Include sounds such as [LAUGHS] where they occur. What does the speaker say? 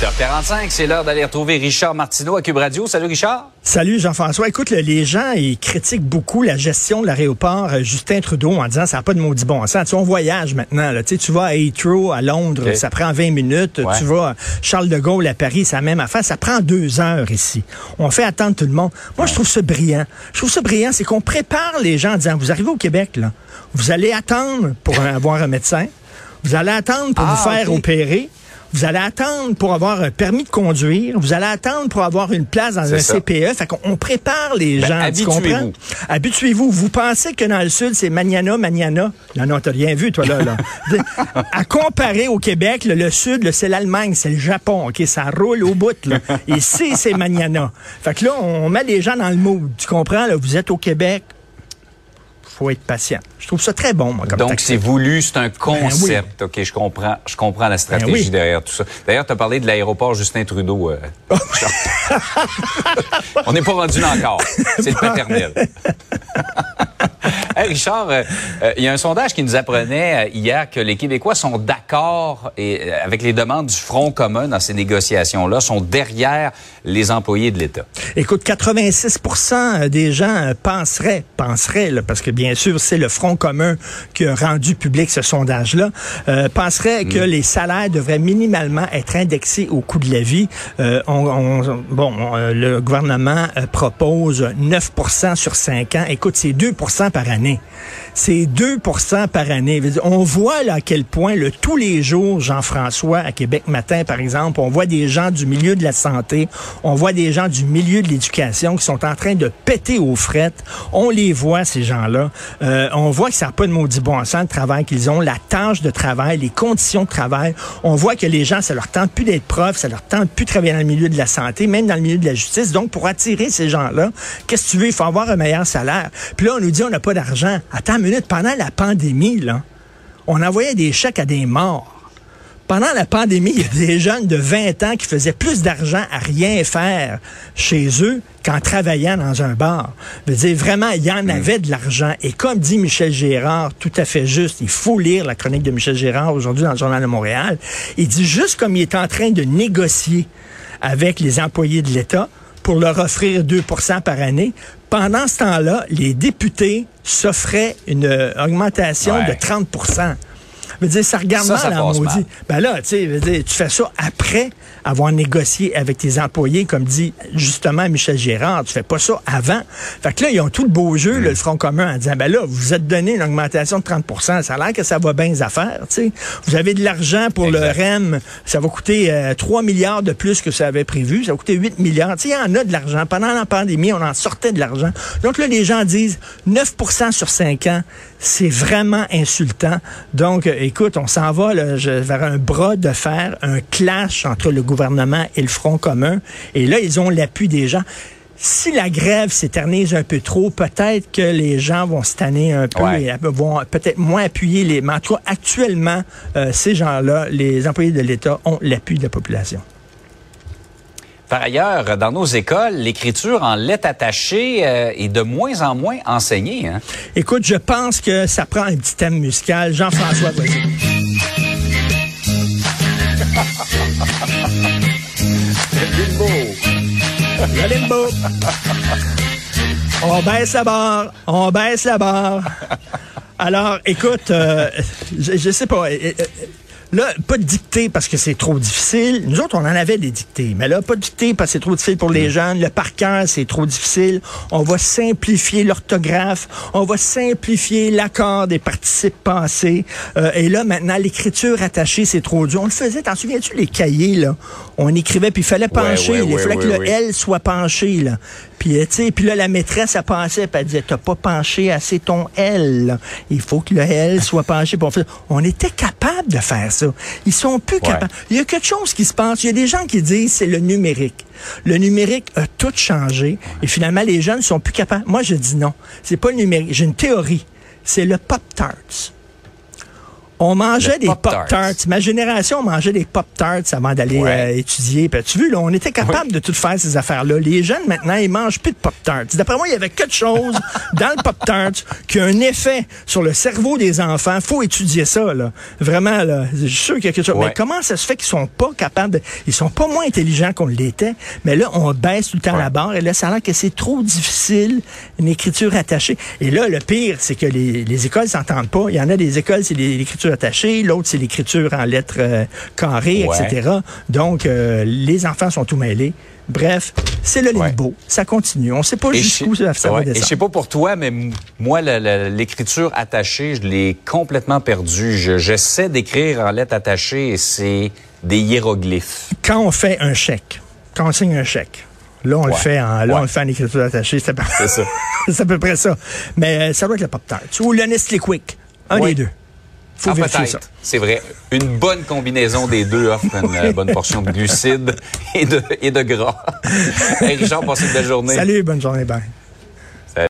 8h45, c'est l'heure d'aller retrouver Richard Martineau à Cube Radio. Salut Richard. Salut Jean-François. Écoute, les gens, ils critiquent beaucoup la gestion de l'aéroport euh, Justin Trudeau en disant ça n'a pas de maudit bon sens. Tu sais, on voyage maintenant. Là. Tu, sais, tu vas à Heathrow, à Londres, Okay. ça prend 20 minutes. Ouais. Tu vas à Charles de Gaulle à Paris, c'est la même affaire. Ça prend deux heures ici. On fait attendre tout le monde. Moi, je trouve ça brillant. Je trouve ça brillant, c'est qu'on prépare les gens en disant, vous arrivez au Québec, là, vous allez attendre pour [LAUGHS] avoir un médecin. Vous allez attendre pour Ah, vous faire opérer. Vous allez attendre pour avoir un permis de conduire. Vous allez attendre pour avoir une place dans un ça. CPE. Fait qu'on on prépare les Ben, gens. tu habituez-vous. Habituez-vous. Vous pensez que dans le Sud, c'est Maniana, Maniana. Non, non, t'as rien vu, toi, là. là. [LAUGHS] à comparer au Québec, le Sud, c'est l'Allemagne, c'est le Japon. OK? Ça roule au bout, là. Ici, c'est Maniana. Fait que là, on met les gens dans le mood. Tu comprends? Là? Vous êtes au Québec. Faut être patient. Je trouve ça très bon, moi, comme Donc c'est voulu, c'est un concept. OK, je comprends, je comprends la stratégie Ben oui. derrière tout ça. D'ailleurs, tu as parlé de l'aéroport Justin Trudeau. euh, Richard. [LAUGHS] On n'est pas rendu là encore. C'est le [LAUGHS] paternel. [LAUGHS] [LAUGHS] Hey, Richard, euh, euh, il y a un sondage qui nous apprenait euh, hier que les Québécois sont d'accord avec les demandes du Front commun dans ces négociations-là, sont derrière les employés de l'État. Écoute, 86% des gens penseraient, penseraient, là, parce que bien sûr, c'est le Front commun qui a rendu public ce sondage-là, euh, penseraient que les salaires devraient minimalement être indexés au coût de la vie. On, on- bon, on, le gouvernement propose 9% sur 5 ans. Écoute, c'est 2% par année. Benin. C'est 2% par année. On voit là à quel point, le, tous les jours, Jean-François, à Québec Matin, par exemple, on voit des gens du milieu de la santé, on voit des gens du milieu de l'éducation qui sont en train de péter aux frettes. On les voit, ces gens-là. Euh, on voit que ça n'a pas de maudit bon sens, le travail qu'ils ont, la tâche de travail, les conditions de travail. On voit que les gens, ça leur tente plus d'être profs, ça leur tente plus de travailler dans le milieu de la santé, même dans le milieu de la justice. Donc, pour attirer ces gens-là, qu'est-ce que tu veux? Il faut avoir un meilleur salaire. Puis là, on nous dit on n'a pas d'argent. Attends minute, pendant la pandémie, là, on envoyait des chèques à des morts. Pendant la pandémie, il y a des jeunes de 20 ans qui faisaient plus d'argent à rien faire chez eux qu'en travaillant dans un bar. Je veux dire, vraiment, il y en avait de l'argent. Et comme dit Michel Gérard, tout à fait juste, il faut lire la chronique de Michel Gérard aujourd'hui dans le Journal de Montréal. Il dit juste comme il est en train de négocier avec les employés de l'État pour leur offrir 2% par année. Pendant ce temps-là, les députés s'offraient une euh, augmentation Ouais. de 30 je veux dire, ça regarde Ça, mal ça en passe maudit. Ben là, tu sais, tu fais ça après avoir négocié avec tes employés, comme dit justement Michel Gérard. Tu fais pas ça avant. Fait que là, ils ont tout le beau jeu, là, le Front commun, en disant, ben là, vous vous êtes donné une augmentation de 30 Ça a l'air que ça va bien les affaires, tu sais. Vous avez de l'argent pour Exact. le REM. Ça va coûter euh, 3 milliards de plus que ça avait prévu. Ça va coûter 8 milliards. Tu sais, il y en a de l'argent. Pendant la pandémie, on en sortait de l'argent. Donc là, les gens disent 9% sur 5 ans. C'est vraiment insultant. Donc, euh, écoute, on s'en va là, je- vers un bras de fer, un clash entre le gouvernement et le Front commun. Et là, ils ont l'appui des gens. Si la grève s'éternise un peu trop, peut-être que les gens vont se tanner un peu Ouais. et vont peut-être moins appuyer les... Mais en tout cas, actuellement, euh, ces gens-là, les employés de l'État, ont l'appui de la population. Par ailleurs, dans nos écoles, l'écriture en lettres attachées euh, est de moins en moins enseignée. Hein? Écoute, je pense que ça prend un petit thème musical. Jean-François, vas-y. Le limbo. On baisse la barre. On baisse la barre. Alors, écoute, euh, je, je sais pas. euh, euh, Là, pas de dictée parce que c'est trop difficile. Nous autres, on en avait des dictées. Mais là, pas de dictée parce que c'est trop difficile pour les jeunes. Le par cœur, c'est trop difficile. On va simplifier l'orthographe. On va simplifier l'accord des participes passés. Euh, et là, maintenant, l'écriture attachée, c'est trop dur. On le faisait, t'en souviens-tu, les cahiers, là? On écrivait, puis il fallait pencher. ouais, il ouais, fallait que le. L soit penché, là. Puis, euh, puis là, la maîtresse, elle pensait, puis elle disait, t'as pas penché assez ton L. Il faut que le L soit penché. Puis on, était capable de faire ça. Ils sont plus Ouais. capables. Il y a quelque chose qui se passe. Il y a des gens qui disent, c'est le numérique. Le numérique a tout changé. Et finalement, les jeunes sont plus capables. Moi, je dis non. C'est pas le numérique. J'ai une théorie. C'est le Pop-Tarts On mangeait des Pop-Tarts. Pop-Tarts. Ma génération mangeait des Pop-Tarts avant d'aller Ouais. euh, étudier. Puis, tu vu, là, on était capable de tout faire ces affaires-là. Les jeunes, maintenant, ils mangent plus de Pop-Tarts. D'après moi, il y avait quelque chose [LAUGHS] dans le Pop-Tart qui a un effet sur le cerveau des enfants. faut étudier ça, là. Vraiment, là. Je suis sûr qu'il y a quelque chose. Ouais. Mais comment ça se fait qu'ils sont pas capables de... Ils sont pas moins intelligents qu'on l'était, mais là, on baisse tout le temps Ouais. la barre. Et là, ça a l'air que c'est trop difficile, une écriture attachée. Et là, le pire, c'est que les, les écoles s'entendent pas. Il y en a des écoles, c'est les- l'écriture attachée, l'autre, c'est l'écriture en lettres euh, carrées, Ouais. etc. Donc, euh, les enfants sont tout mêlés. Bref, c'est le Ouais. limbo. Ça continue. On sait pas jusqu'où ça, va ouais, Et je descendre. sais pas pour toi, mais moi, l'écriture attachée, je l'ai complètement perdue. Je- J'essaie d'écrire en lettres attachées et c'est des hiéroglyphes. Quand on fait un chèque, quand on signe un chèque, là, on le fait en, là, Ouais. on le fait en écriture attachée. C'est à peu- [LAUGHS] à peu près ça. Mais euh, ça doit être le Pop-Tart. Ou le Nestlé Quick. Un des deux. Faut Ah, vérifier ça. peut-être. C'est vrai. Une bonne combinaison des deux offre une euh, bonne portion de glucides [LAUGHS] et de, et de gras. [LAUGHS] hey, Richard, passez une belle journée. Salut, bonne journée, bye.